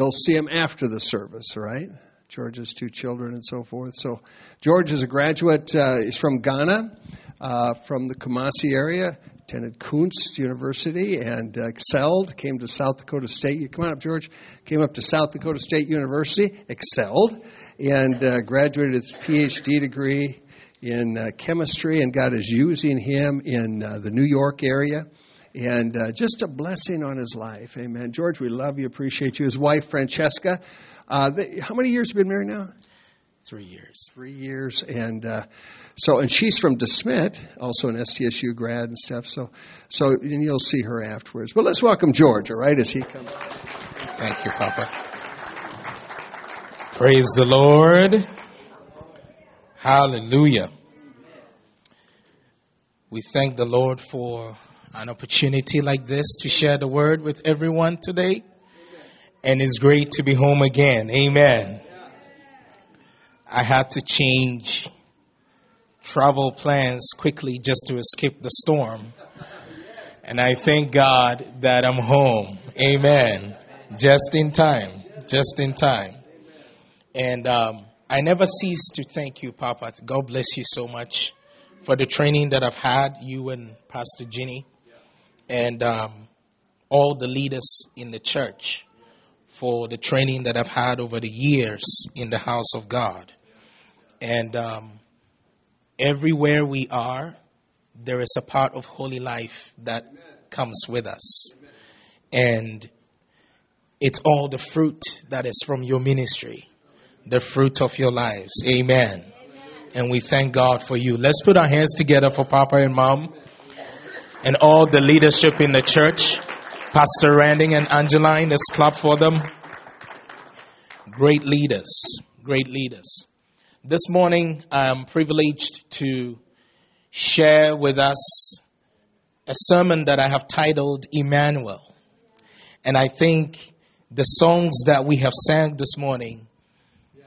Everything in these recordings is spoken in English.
They'll see him after the service, right? George's two children and so forth. So, George is a graduate. Uh, he's from Ghana, uh, from the Kumasi area. Attended KNUST University and uh, excelled. Came to South Dakota State. Come on up, George. Came up to South Dakota State University, excelled, and uh, graduated his PhD degree in uh, chemistry. And God is using him in uh, the New York area and uh, just a blessing on his life. Amen. George, we love you, appreciate you. His wife, Francesca. Uh, they, how many years have you been married now? Three years. Three years. And uh, so, and she's from De Smet, also an SDSU grad and stuff. So, so and you'll see her afterwards. But let's welcome George, all right, as he comes. Thank you, Papa. Praise the Lord. Hallelujah. We thank the Lord for an opportunity like this to share the word with everyone today. And it's great to be home again. Amen. I had to change travel plans quickly just to escape the storm. And I thank God that I'm home. Amen. Just in time. Just in time. And um, I never cease to thank you, Papa. God bless you so much for the training that I've had, you and Pastor Ginny, and um, all the leaders in the church for the training that I've had over the years in the house of God. And um, everywhere we are, there is a part of holy life that comes with us. And it's all the fruit that is from your ministry, the fruit of your lives. Amen. And we thank God for you. Let's put our hands together for Papa and Mom and all the leadership in the church. Pastor Randing and Angeline, let's clap for them. Great leaders, great leaders. This morning, I'm privileged to share with us a sermon that I have titled Emmanuel. And I think the songs that we have sang this morning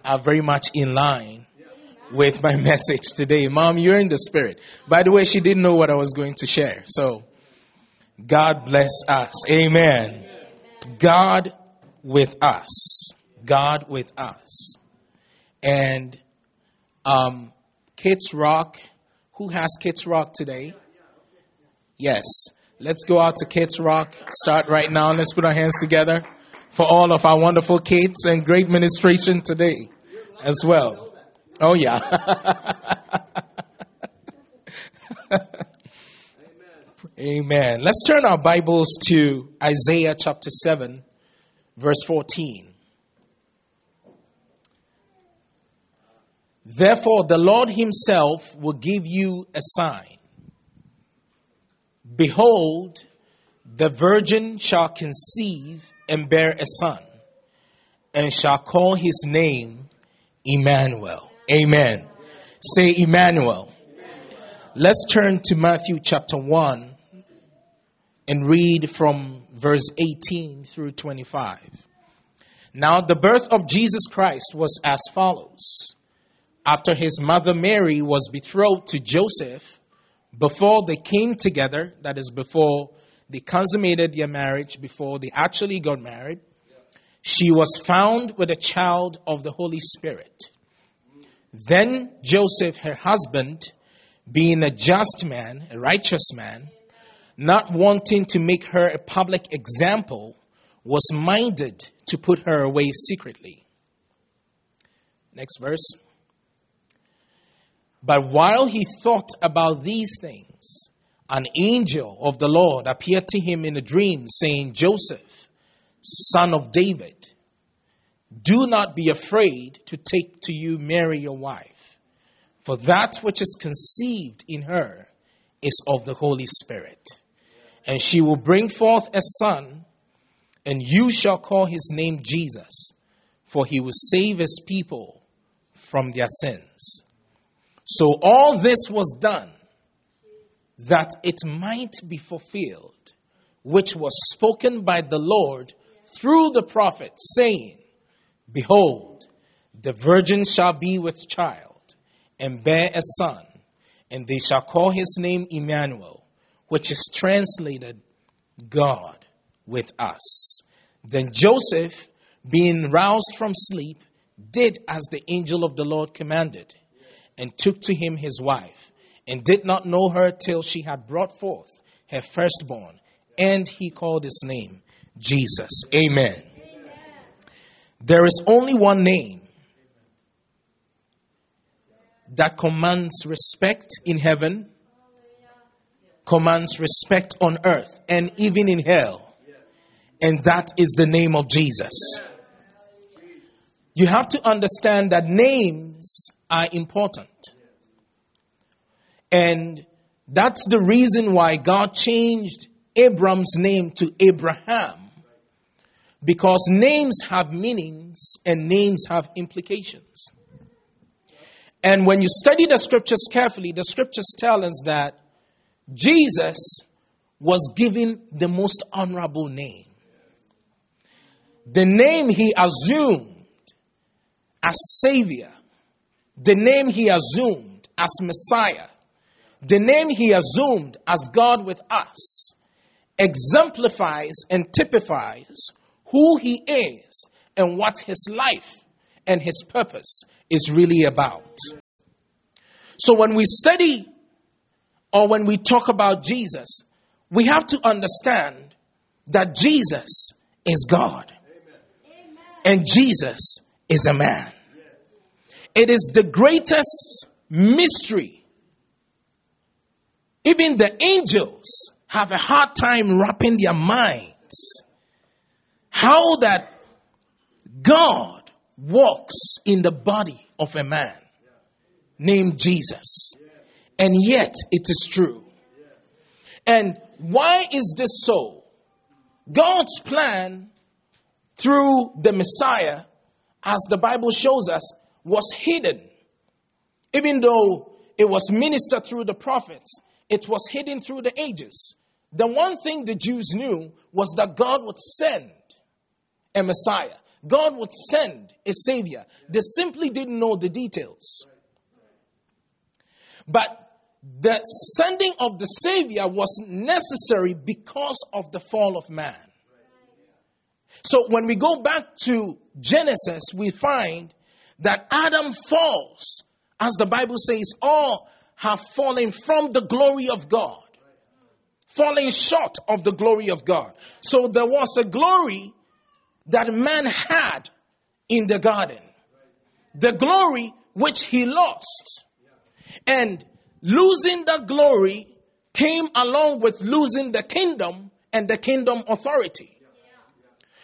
are very much in line with my message today. Mom, you're in the spirit. By the way, she didn't know what I was going to share. So, God bless us. Amen. God with us. God with us. And um, Kids Rock, who has Kids Rock today? Yes. Let's go out to Kids Rock. Start right now. Let's put our hands together for all of our wonderful kids and great ministration today as well. Oh, yeah. Amen. Let's turn our Bibles to Isaiah chapter 7, verse 14. Therefore, the Lord Himself will give you a sign. Behold, the virgin shall conceive and bear a son, and shall call his name Emmanuel. Amen. Say Emmanuel. Let's turn to Matthew chapter 1 and read from verse 18 through 25. Now, the birth of Jesus Christ was as follows. After his mother Mary was betrothed to Joseph, before they came together, that is, before they consummated their marriage, before they actually got married, she was found with a child of the Holy Spirit. Then Joseph, her husband, being a just man, a righteous man, not wanting to make her a public example, was minded to put her away secretly. Next verse. But while he thought about these things, an angel of the Lord appeared to him in a dream, saying, Joseph, son of David, do not be afraid to take to you Mary your wife, For that which is conceived in her is of the Holy Spirit. And she will bring forth a son, and you shall call his name Jesus, for he will save his people from their sins. So all this was done that it might be fulfilled, which was spoken by the Lord through the prophet, saying, Behold, the virgin shall be with child and bear a son, and they shall call his name Emmanuel, which is translated God with us. Then Joseph, being roused from sleep, did as the angel of the Lord commanded, and took to him his wife, and did not know her till she had brought forth her firstborn, and he called his name Jesus. Amen. There is only one name that commands respect in heaven, commands respect on earth, and even in hell. And that is the name of Jesus. You have to understand that names are important. And that's the reason why God changed Abram's name to Abraham. Because names have meanings and names have implications. And when you study the scriptures carefully, the scriptures tell us that Jesus was given the most honorable name. The name he assumed as Savior, the name he assumed as Messiah, the name he assumed as God with us, exemplifies and typifies who he is and what his life and his purpose is really about. So when we study or when we talk about Jesus, we have to understand that Jesus is God and Jesus is a man. It is the greatest mystery. Even the angels have a hard time wrapping their minds how that God walks in the body of a man named Jesus. And yet it is true. And why is this so? God's plan through the Messiah, as the Bible shows us, was hidden. Even though it was ministered through the prophets, it was hidden through the ages. The one thing the Jews knew was that God would send a Messiah. God would send a Savior. They simply didn't know the details. But the sending of the Savior was necessary because of the fall of man. So when we go back to Genesis, we find that Adam falls, as the Bible says, all have fallen from the glory of God, falling short of the glory of God. So there was a glory that man had in the garden. The glory which he lost. And losing that glory came along with losing the kingdom and the kingdom authority.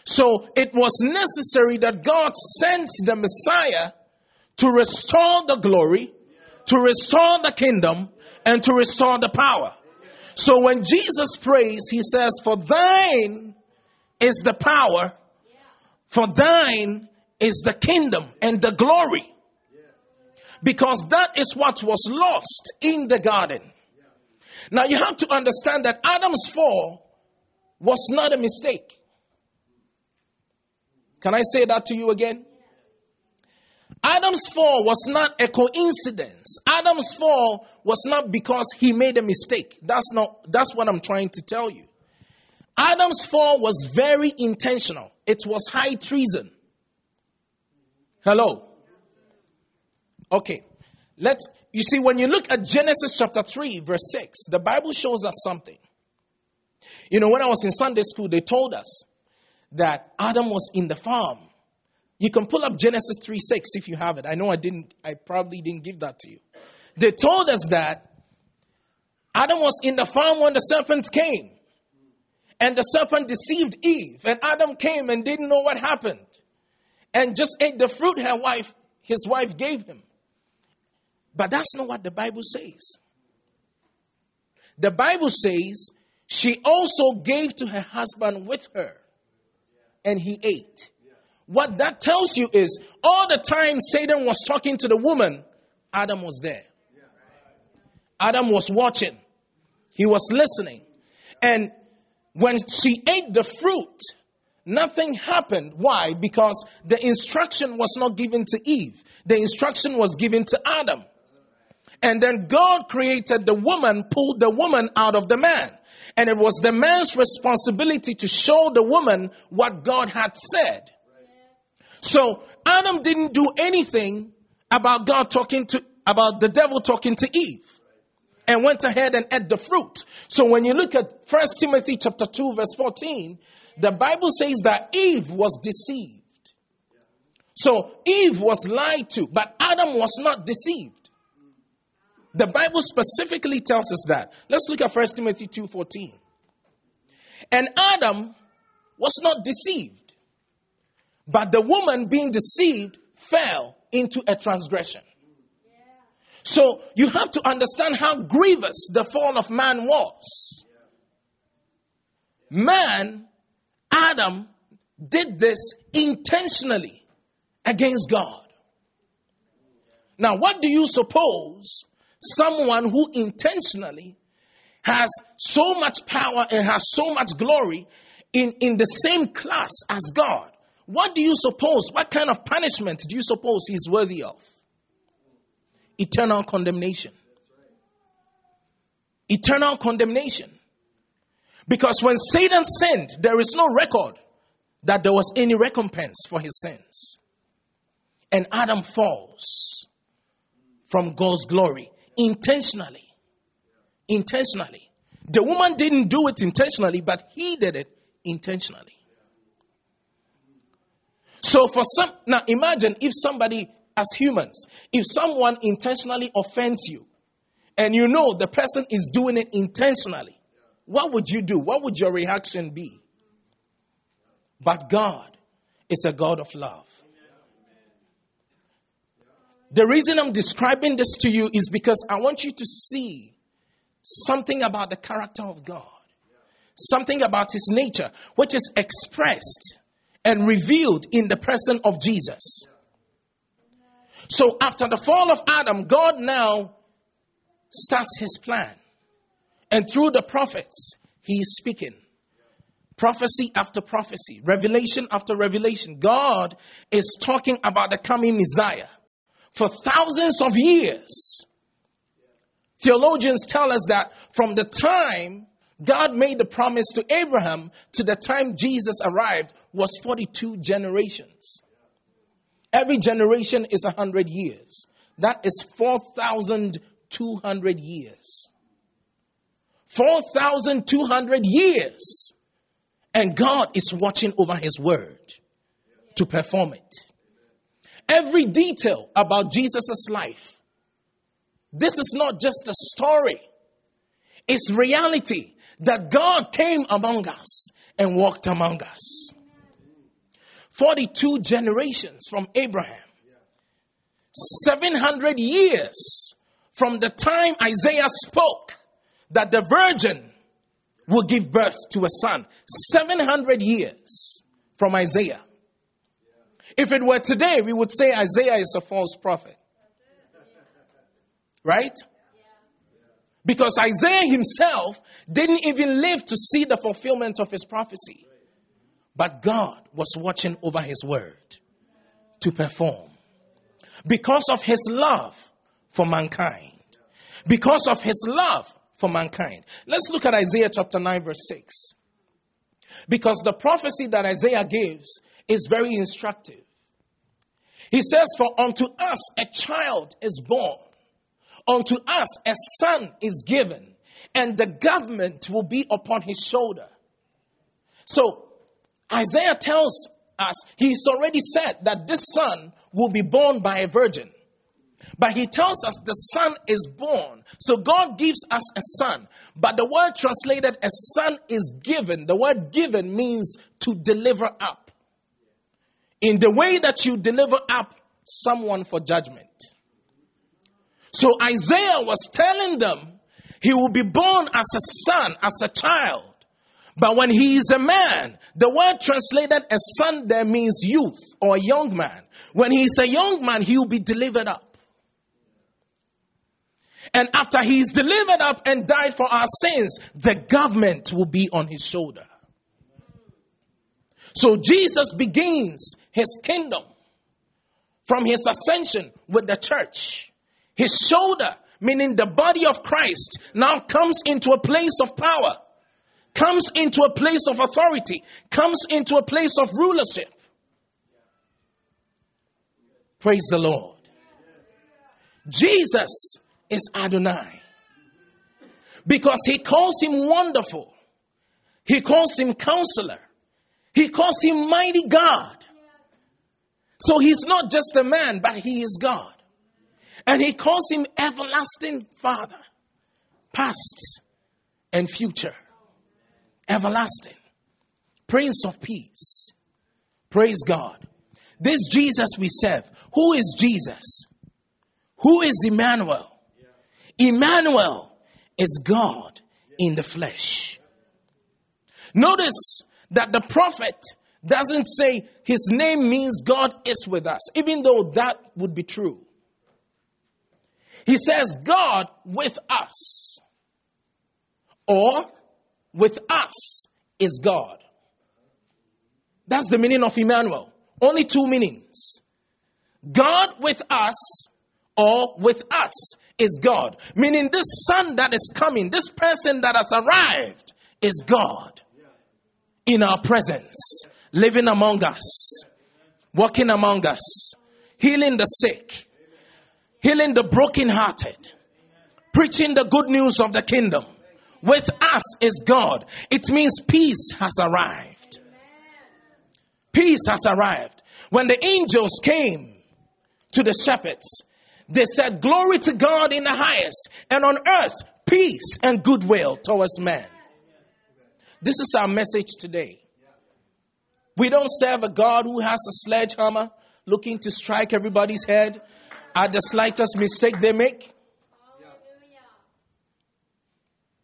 So it was necessary that God sent the Messiah to restore the glory, to restore the kingdom, and to restore the power. So when Jesus prays, he says, For thine is the power for thine is the kingdom and the glory. Because that is what was lost in the garden. Now you have to understand that Adam's fall was not a mistake. Can I say that to you again? Adam's fall was not a coincidence. Adam's fall was not because he made a mistake. That's not that's what I'm trying to tell you. Adam's fall was very intentional. It was high treason. Hello. Okay. Let's you see when you look at Genesis chapter 3 verse 6, the Bible shows us something. You know, when I was in Sunday school, they told us that Adam was in the farm. You can pull up Genesis 3 6 if you have it. I know I didn't, I probably didn't give that to you. They told us that Adam was in the farm when the serpent came. And the serpent deceived Eve, and Adam came and didn't know what happened, and just ate the fruit her wife, his wife gave him. But that's not what the Bible says. The Bible says she also gave to her husband with her, and he ate. What that tells you is all the time Satan was talking to the woman, Adam was there. Adam was watching, he was listening. And when she ate the fruit, nothing happened. Why? Because the instruction was not given to Eve, the instruction was given to Adam. And then God created the woman, pulled the woman out of the man. And it was the man's responsibility to show the woman what God had said. So Adam didn't do anything about God talking to, about the devil talking to Eve and went ahead and ate the fruit. So when you look at 1 Timothy chapter 2 verse 14, the Bible says that Eve was deceived. So Eve was lied to, but Adam was not deceived. The Bible specifically tells us that. Let's look at 1 Timothy 2:14. And Adam was not deceived, but the woman being deceived fell into a transgression. So you have to understand how grievous the fall of man was. Man, Adam, did this intentionally against God. Now, what do you suppose someone who intentionally has so much power and has so much glory in, in the same class as God, what do you suppose? What kind of punishment do you suppose he's worthy of? Eternal condemnation. Eternal condemnation. Because when Satan sinned, there is no record that there was any recompense for his sins. And Adam falls from God's glory intentionally. Intentionally. The woman didn't do it intentionally, but he did it intentionally. So for some, now imagine if somebody, as humans, if someone intentionally offends you, and you know the person is doing it intentionally, what would you do? What would your reaction be? But God is a God of love. The reason I'm describing this to you is because I want you to see something about the character of God, something about his nature, which is expressed and revealed in the person of Jesus. So after the fall of Adam, God now starts his plan. And through the prophets, he is speaking. Prophecy after prophecy, revelation after revelation. God is talking about the coming Messiah for thousands of years. Theologians tell us that from the time God made the promise to Abraham to the time Jesus arrived was 42 generations. Every generation is 100 years. That is 4,200 years. 4,200 years. And God is watching over His word to perform it every detail about Jesus' life. This is not just a story, it's reality that God came among us and walked among us. 42 generations from Abraham, 700 years from the time Isaiah spoke that the virgin will give birth to a son. 700 years from Isaiah. If it were today, we would say Isaiah is a false prophet. Right? Because Isaiah himself didn't even live to see the fulfillment of his prophecy. But God was watching over his word to perform. Because of his love for mankind. Because of his love for mankind. Let's look at Isaiah chapter 9, verse 6. Because the prophecy that Isaiah gives is very instructive. He says, For unto us a child is born, unto us a son is given, and the government will be upon his shoulder. So Isaiah tells us, he's already said that this son will be born by a virgin. But he tells us the son is born. So God gives us a son. But the word translated as son is given. The word given means to deliver up. In the way that you deliver up someone for judgment. So Isaiah was telling them he will be born as a son, as a child. But when he is a man, the word translated as son there means youth or young man. When he is a young man, he will be delivered up. And after he is delivered up and died for our sins, the government will be on his shoulder. So Jesus begins his kingdom from his ascension with the church. His shoulder, meaning the body of Christ, now comes into a place of power, comes into a place of authority, comes into a place of rulership. Praise the Lord. Jesus is Adonai. Because he calls him wonderful. He calls him counselor. He calls him mighty God. So he's not just a man, but he is God. And he calls him everlasting Father, past and future. Everlasting. Prince of Peace. Praise God. This Jesus we serve. Who is Jesus? Who is Emmanuel? Emmanuel is God in the flesh. Notice that the prophet doesn't say his name means God is with us, even though that would be true. He says God with us, or with us is God. That's the meaning of Emmanuel. Only two meanings God with us, or with us is God. Meaning, this son that is coming, this person that has arrived, is God in our presence, living among us, walking among us, healing the sick, healing the brokenhearted, preaching the good news of the kingdom. With us is God. It means peace has arrived. Peace has arrived. When the angels came to the shepherds, they said, Glory to God in the highest, and on earth, peace and goodwill towards men. This is our message today. We don't serve a God who has a sledgehammer looking to strike everybody's head at the slightest mistake they make.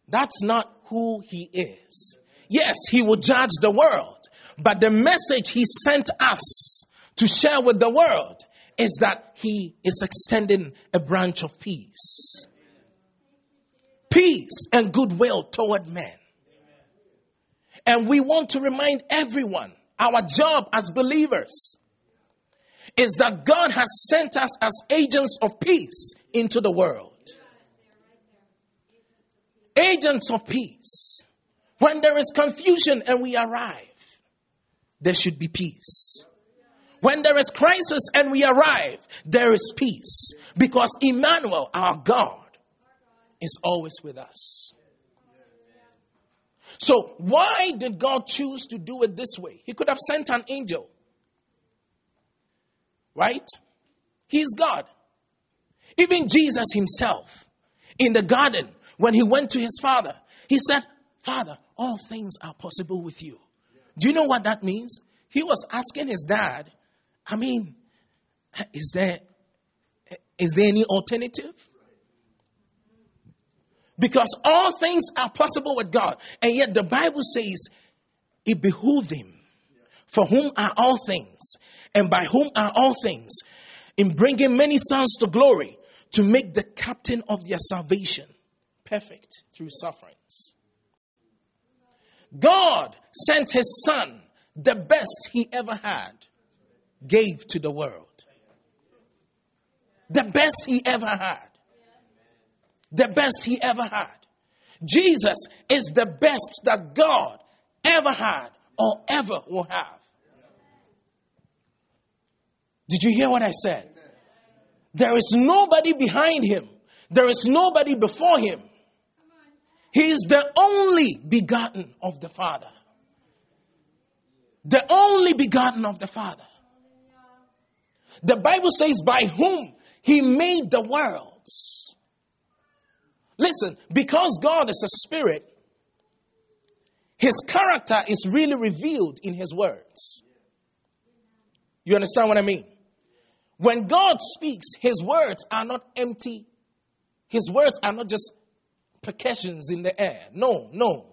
That's not who he is. Yes, he will judge the world, but the message he sent us to share with the world is that he is extending a branch of peace. Peace and goodwill toward men. And we want to remind everyone our job as believers is that God has sent us as agents of peace into the world. Agents of peace. When there is confusion and we arrive, there should be peace. When there is crisis and we arrive, there is peace. Because Emmanuel, our God, is always with us. So, why did God choose to do it this way? He could have sent an angel. Right? He's God. Even Jesus himself, in the garden, when he went to his father, he said, Father, all things are possible with you. Do you know what that means? He was asking his dad I mean, is there is there any alternative? Because all things are possible with God. And yet the Bible says it behooved him for whom are all things and by whom are all things in bringing many sons to glory to make the captain of their salvation perfect through sufferings. God sent his son, the best he ever had, gave to the world. The best he ever had. The best he ever had. Jesus is the best that God ever had or ever will have. Did you hear what I said? There is nobody behind him. There is nobody before him. He is the only begotten of the Father. The only begotten of the Father. The Bible says, by whom he made the worlds. Listen, because God is a spirit, his character is really revealed in his words. You understand what I mean? When God speaks, his words are not empty His words are not just percussions in the air. No, no.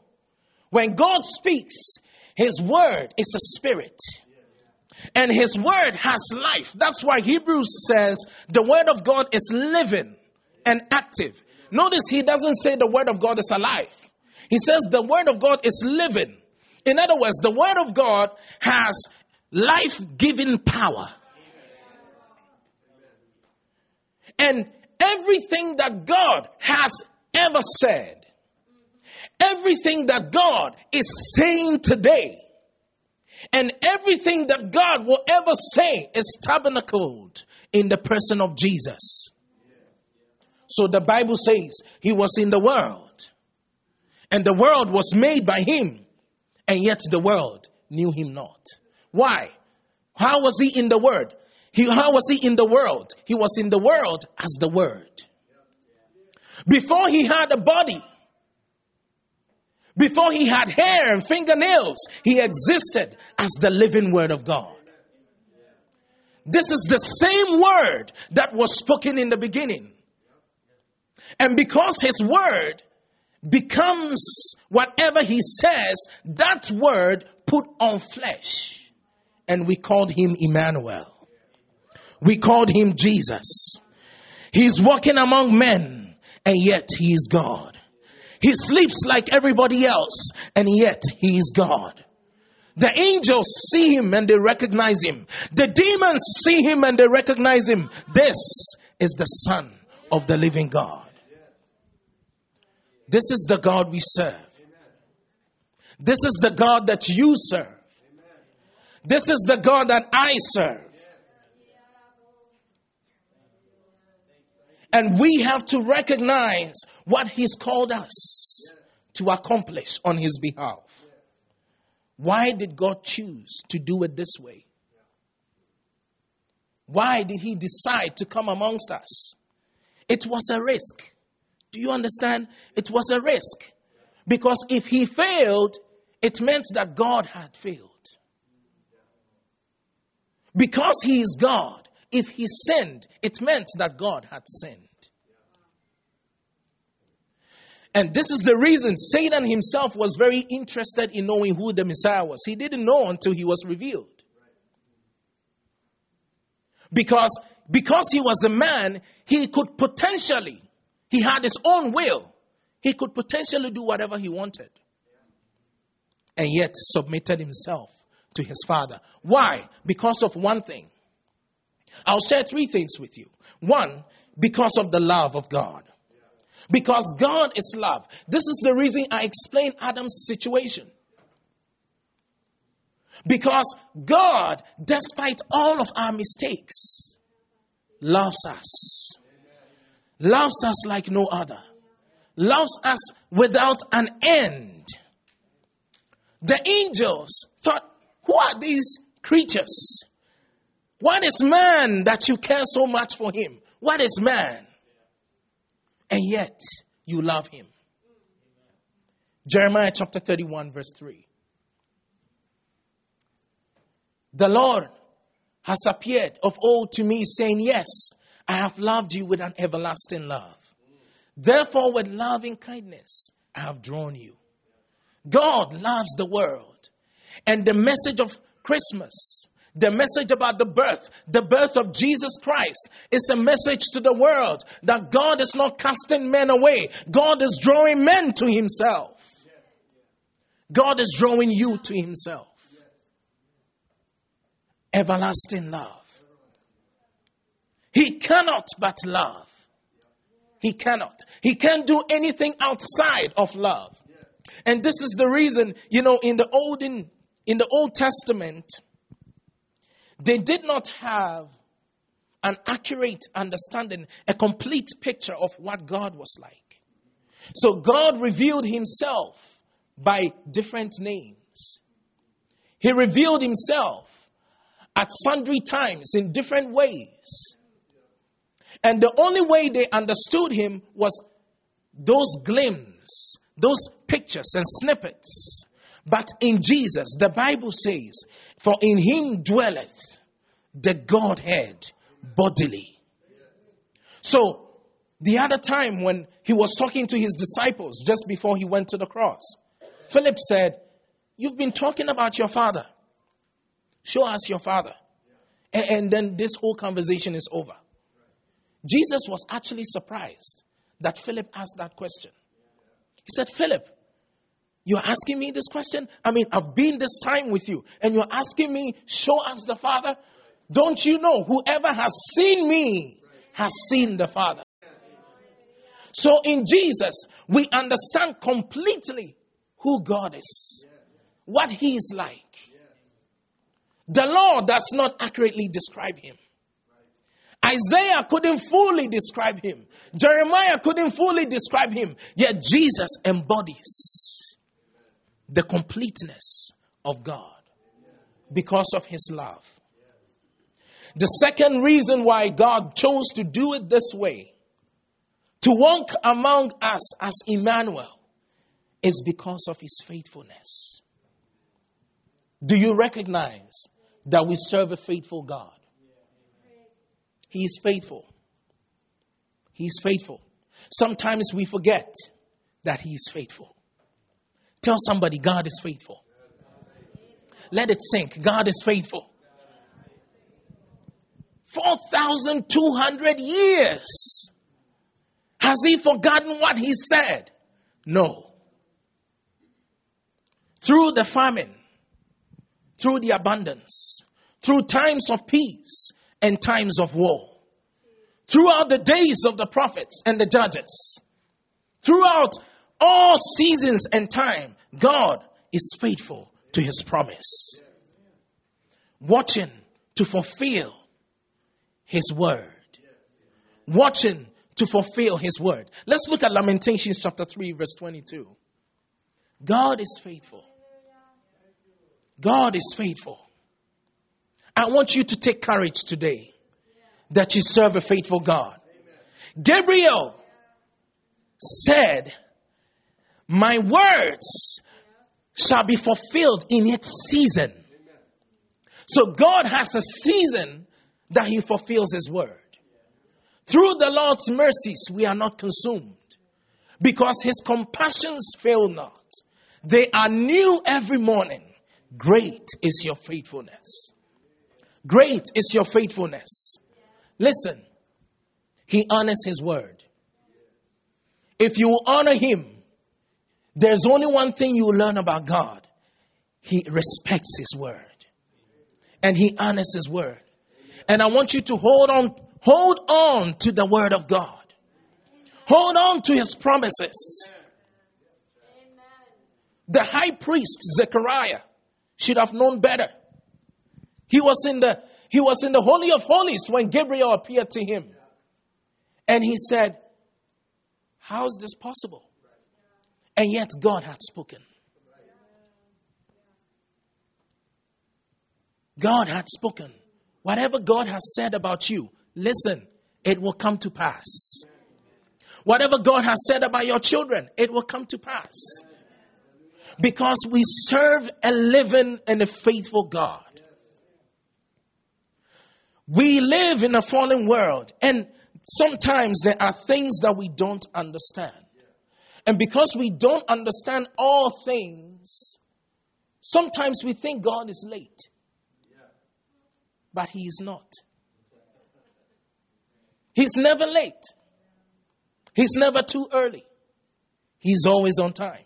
When God speaks, His word is a spirit. And His word has life. That's why Hebrews says the word of God is living and active. Notice He doesn't say the word of God is alive. He says the word of God is living. In other words, the word of God has life giving power. And everything that God has ever said, everything that God is saying today, and everything that God will ever say is tabernacled in the person of Jesus. So the Bible says he was in the world, and the world was made by him, and yet the world knew him not. Why? How was he in the word? He, how was he in the world? He was in the world as the Word. Before he had a body, before he had hair and fingernails, he existed as the living Word of God. This is the same Word that was spoken in the beginning. And because his Word becomes whatever he says, that Word put on flesh. And we called him Emmanuel. We called him Jesus. He's walking among men and yet he is God. He sleeps like everybody else and yet he is God. The angels see him and they recognize him. The demons see him and they recognize him. This is the Son of the living God. This is the God we serve. This is the God that you serve. This is the God that I serve. And we have to recognize what He's called us to accomplish on His behalf. Why did God choose to do it this way? Why did He decide to come amongst us? It was a risk. Do you understand? It was a risk. Because if He failed, it meant that God had failed. Because He is God, if he sinned, it meant that God had sinned. And this is the reason Satan himself was very interested in knowing who the Messiah was. He didn't know until he was revealed. Because, because he was a man, he could potentially, he had his own will. He could potentially do whatever he wanted. And yet submitted himself to his father. Why? Because of one thing. I'll share three things with you. One, because of the love of God. Because God is love. This is the reason I explain Adam's situation. Because God, despite all of our mistakes, loves us. Loves us like no other. Loves us without an end. The angels thought, who are these creatures? What is man that you care so much for him? What is man? And yet you love him. Jeremiah chapter 31, verse 3. The Lord has appeared of old to me, saying, Yes, I have loved you with an everlasting love. Therefore, with loving kindness, I have drawn you. God loves the world. And the message of Christmas the message about the birth, the birth of Jesus Christ, is a message to the world that God is not casting men away. God is drawing men to Himself. God is drawing you to Himself. Everlasting love. He cannot but love. He cannot. He can't do anything outside of love. And this is the reason, you know, in the old in, the Old Testament, they did not have an accurate understanding, a complete picture of what God was like. So God revealed himself by different names. He revealed himself at sundry times in different ways. And the only way they understood him was those glimpses, those pictures and snippets. But in Jesus, the Bible says, For in him dwelleth the Godhead bodily. So, The other time when he was talking to his disciples just before he went to the cross, Philip said, You've been talking about your father. Show us your father. And, and then this whole conversation is over. Jesus was actually surprised that Philip asked that question. He said, Philip, you're asking me this question? I mean, I've been this time with you, and you're asking me, show us the Father? Don't you know, whoever has seen me has seen the Father? So in Jesus, we understand completely who God is, what He is like. The law does not accurately describe Him. Isaiah couldn't fully describe Him. Jeremiah couldn't fully describe Him. Yet Jesus embodies the completeness of God because of His love. The second reason why God chose to do it this way, to walk among us as Emmanuel, is because of His faithfulness. Do you recognize that we serve a faithful God? He is faithful. He is faithful. Sometimes we forget that He is faithful. Tell somebody, God is faithful. Let it sink. God is faithful. 4,200 years. Has he forgotten what he said? No. Through the famine, through the abundance, through times of peace and times of war, throughout the days of the prophets and the judges, throughout all seasons and time, God is faithful to his promise, watching to fulfill his word. Watching to fulfill his word. Let's look at Lamentations chapter 3, verse 22. God is faithful. God is faithful. I want you to take courage today that you serve a faithful God. Gabriel said, My words shall be fulfilled in its season. So God has a season that he fulfills his word. Through the Lord's mercies, we are not consumed because his compassions fail not. They are new every morning. Great is your faithfulness. Great is your faithfulness. Listen, he honors his word. If you honor him, there's only one thing you learn about God. He respects his word. And he honors his word. And I want you to hold on, hold on to the word of God. Hold on to his promises. The high priest Zechariah should have known better. He was in the he was in the holy of holies when Gabriel appeared to him. And he said, "How is this possible?" And yet God had spoken. God had spoken. Whatever God has said about you, listen, it will come to pass. Whatever God has said about your children, it will come to pass. Because we serve a living and a faithful God. We live in a fallen world, and sometimes there are things that we don't understand. And because we don't understand all things, sometimes we think God is late but he is not. He's never late. He's never too early. He's always on time.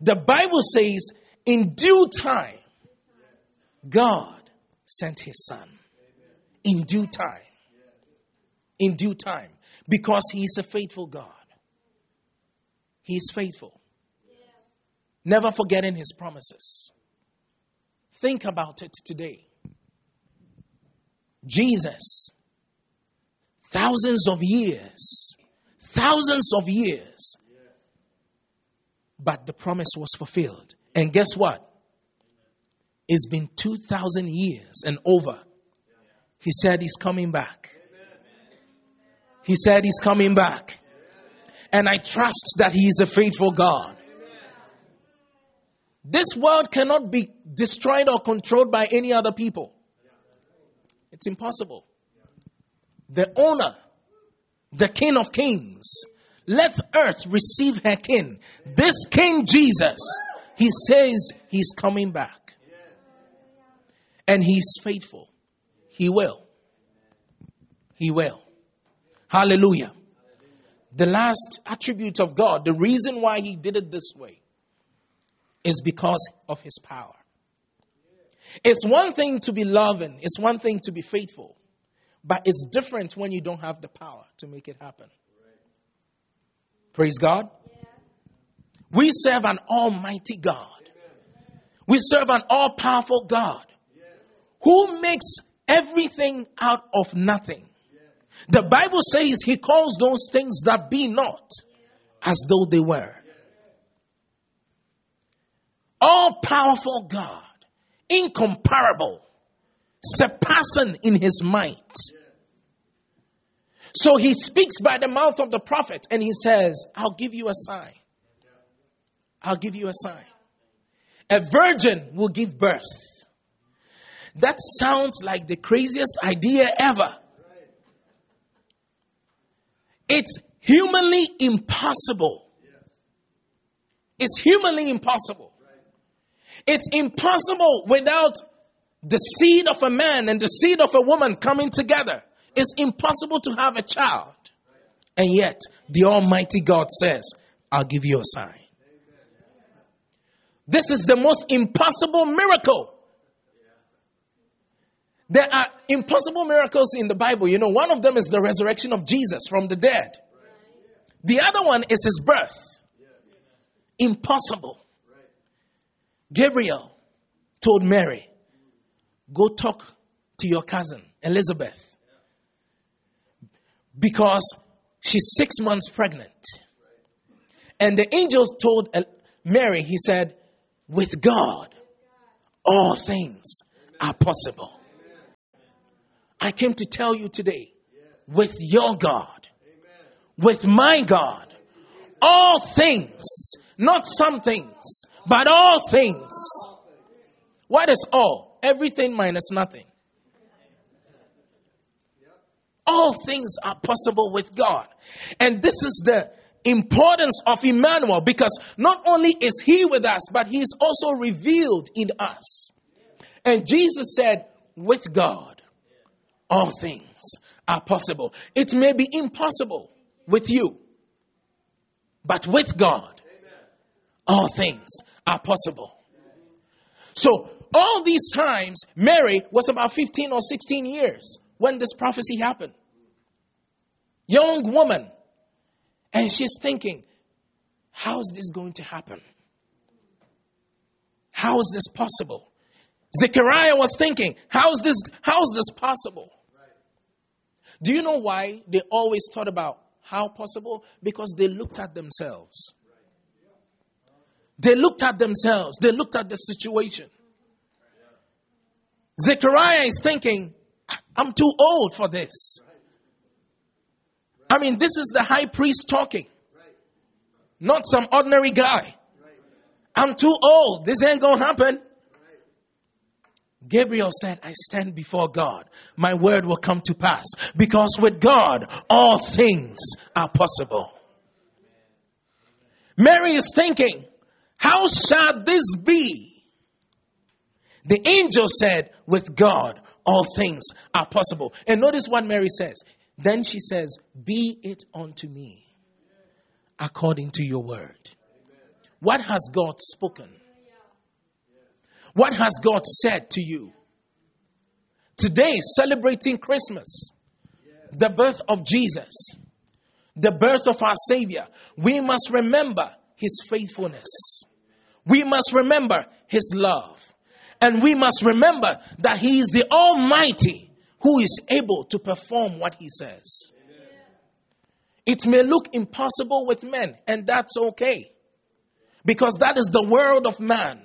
The Bible says, in due time, God sent his son. In due time. In due time. Because he is a faithful God. He is faithful. Never forgetting his promises. Think about it today. Jesus, thousands of years, thousands of years, but the promise was fulfilled. And guess what? It's been 2,000 years and over. He said he's coming back. He said he's coming back. And I trust that he is a faithful God. This world cannot be destroyed or controlled by any other people. It's impossible. The owner the King of Kings. Let earth receive her King. This King Jesus, he says he's coming back. And he's faithful. He will. He will. Hallelujah. The last attribute of God, the reason why he did it this way, is because of his power. It's one thing to be loving, it's one thing to be faithful, but it's different when you don't have the power to make it happen. Praise God. We serve an almighty God. We serve an all powerful God who makes everything out of nothing. The Bible says he calls those things that be not as though they were. All powerful God, incomparable, surpassing in his might. So he speaks by the mouth of the prophet and he says, I'll give you a sign. I'll give you a sign. A virgin will give birth. That sounds like the craziest idea ever. It's humanly impossible. It's humanly impossible. It's impossible without the seed of a man and the seed of a woman coming together. It's impossible to have a child. And yet, the Almighty God says, I'll give you a sign. This is the most impossible miracle. There are impossible miracles in the Bible. You know, one of them is the resurrection of Jesus from the dead. The other one is his birth. Impossible. Gabriel told Mary, Go talk to your cousin, Elizabeth because she's six months pregnant. And the angels told uh, Mary, he said, with God, all things are possible. I came to tell you today, with your God, with my God, all things, not some things, but all things. What is all? Everything minus nothing. All things are possible with God. And this is the importance of Emmanuel because not only is he with us, but he is also revealed in us. And Jesus said, with God, all things are possible. It may be impossible with you, but with God, all things are possible. So, all these times, Mary was about 15 or 16 years when this prophecy happened. Young woman. And she's thinking, how is this going to happen? How is this possible? Zechariah was thinking, how is this, how is this possible? Do you know why they always thought about how possible? Because they looked at themselves. They looked at themselves. They looked at the situation. Zechariah is thinking, I'm too old for this. I mean, this is the high priest talking, not some ordinary guy. I'm too old. This ain't going to happen. Gabriel said, I stand before God. My word will come to pass because with God, all things are possible. Mary is thinking, how shall this be? The angel said, with God, all things are possible. And notice what Mary says. Then she says, Be it unto me according to your word. What has God spoken? What has God said to you? Today, celebrating Christmas, the birth of Jesus, the birth of our Savior, we must remember His faithfulness. We must remember His love. And we must remember that He is the Almighty who is able to perform what He says. It may look impossible with men, and that's okay. Because that is the world of man.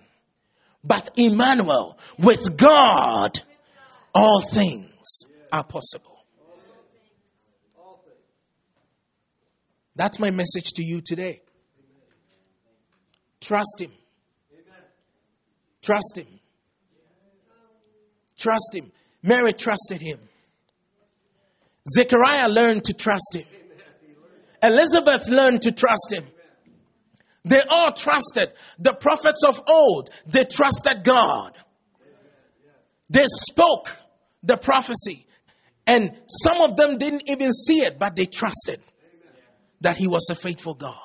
But Emmanuel, with God, all things are possible. That's my message to you today. Trust Him. Trust Him. Trust Him. Mary trusted Him. Zechariah learned to trust Him. Elizabeth learned to trust him. They all trusted. The prophets of old, they trusted God. They spoke the prophecy. And some of them didn't even see it, but they trusted that He was a faithful God.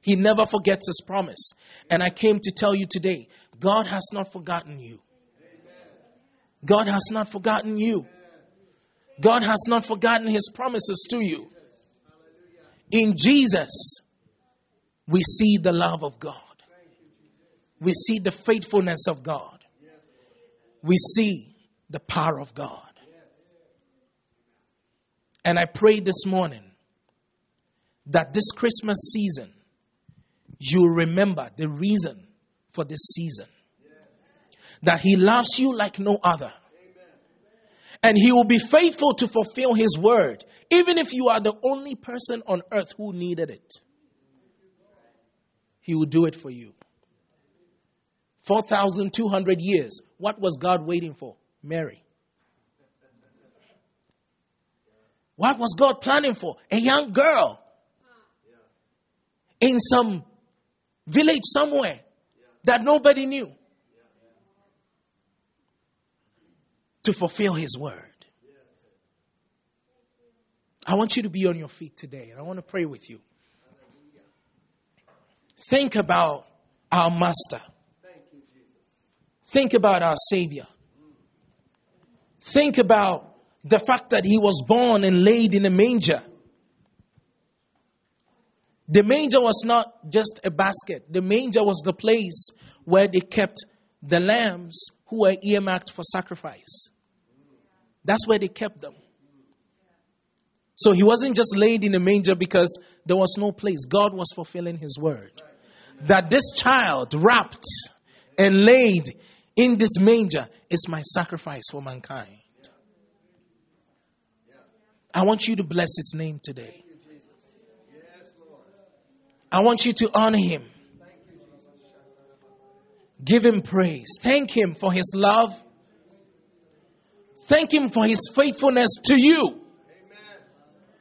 He never forgets His promise. And I came to tell you today God has not forgotten you. God has not forgotten you. God has not forgotten His promises to you. In Jesus, we see the love of God. We see the faithfulness of God. We see the power of God. And I pray this morning that this Christmas season, you remember the reason for this season. That He loves you like no other. And He will be faithful to fulfill His word, even if you are the only person on earth who needed it. He will do it for you. 4,200 years. What was God waiting for? Mary. What was God planning for? A young girl in some village somewhere that nobody knew to fulfill His word. I want you to be on your feet today and I want to pray with you. Think about our Master. Think about our Savior. Think about the fact that He was born and laid in a manger. The manger was not just a basket, the manger was the place where they kept the lambs who were earmarked for sacrifice. That's where they kept them. So he wasn't just laid in a manger because there was no place. God was fulfilling his word that this child wrapped and laid in this manger is my sacrifice for mankind. I want you to bless his name today. I want you to honor him. Give him praise. Thank him for his love. Thank him for his faithfulness to you.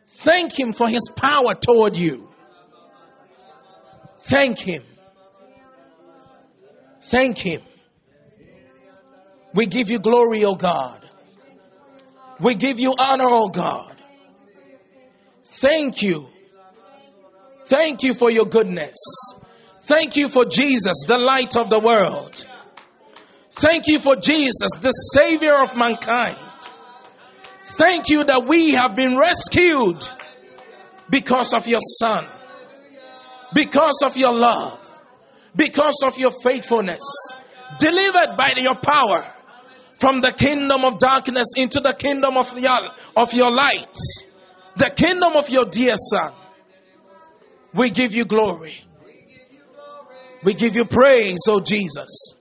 Thank him for his power toward you. Thank him. Thank Him. We give you glory, O God. We give you honor, O God. Thank you. Thank you for your goodness. Thank you for Jesus, the light of the world. Thank you for Jesus, the Savior of mankind. Thank you that we have been rescued because of your Son, because of your love because of your faithfulness, delivered by your power from the kingdom of darkness into the kingdom of your, of your light, the kingdom of your dear Son. We give you glory. We give you praise, oh Jesus.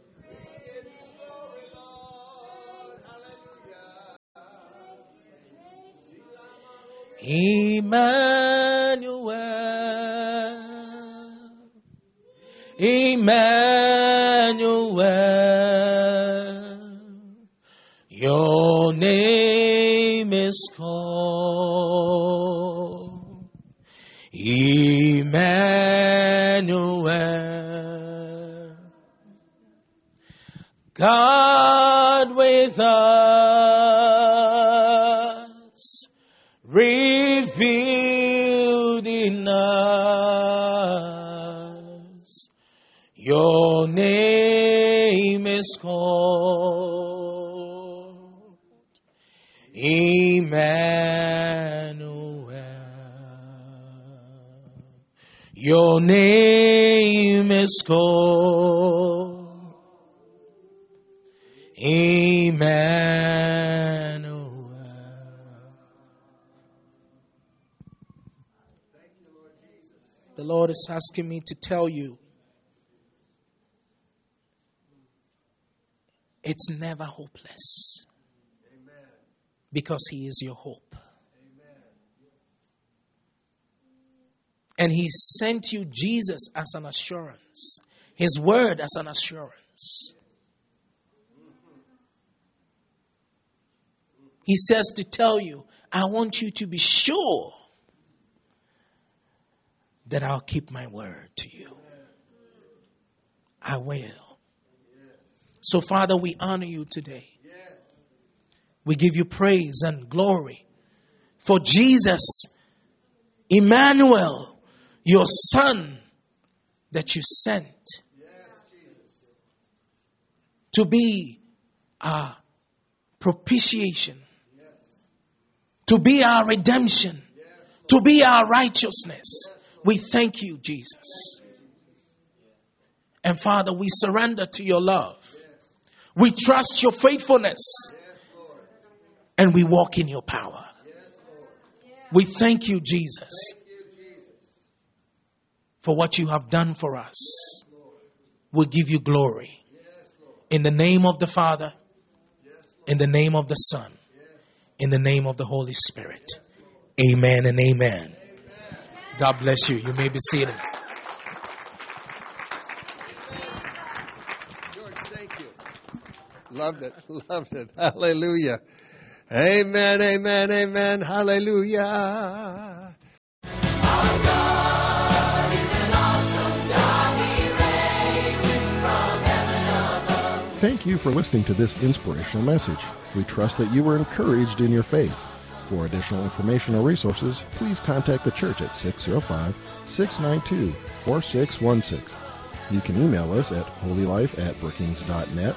Emmanuel. Emmanuel, your name is called Emmanuel, God with us, called Emmanuel. Your name is called Emmanuel. The Lord is asking me to tell you It's never hopeless. Amen. Because He is your hope. Amen. And He sent you Jesus as an assurance, His word as an assurance. He says to tell you, I want you to be sure that I'll keep my word to you. I will. So, Father, we honor you today. We give you praise and glory for Jesus, Emmanuel, your Son that you sent to be our propitiation, to be our redemption, to be our righteousness. We thank you, Jesus. And Father, we surrender to your love. We trust your faithfulness. And we walk in your power. We thank you, Jesus, for what you have done for us. We'll give you glory. In the name of the Father, in the name of the Son, in the name of the Holy Spirit. Amen and amen. God bless you. You may be seated. George, thank you. Loved it. Loved it. Hallelujah. Amen, amen, amen. Hallelujah. Thank you for listening to this inspirational message. We trust that you were encouraged in your faith. For additional information or resources, please contact the church at 605 692 4616. You can email us at holylife at brookings.net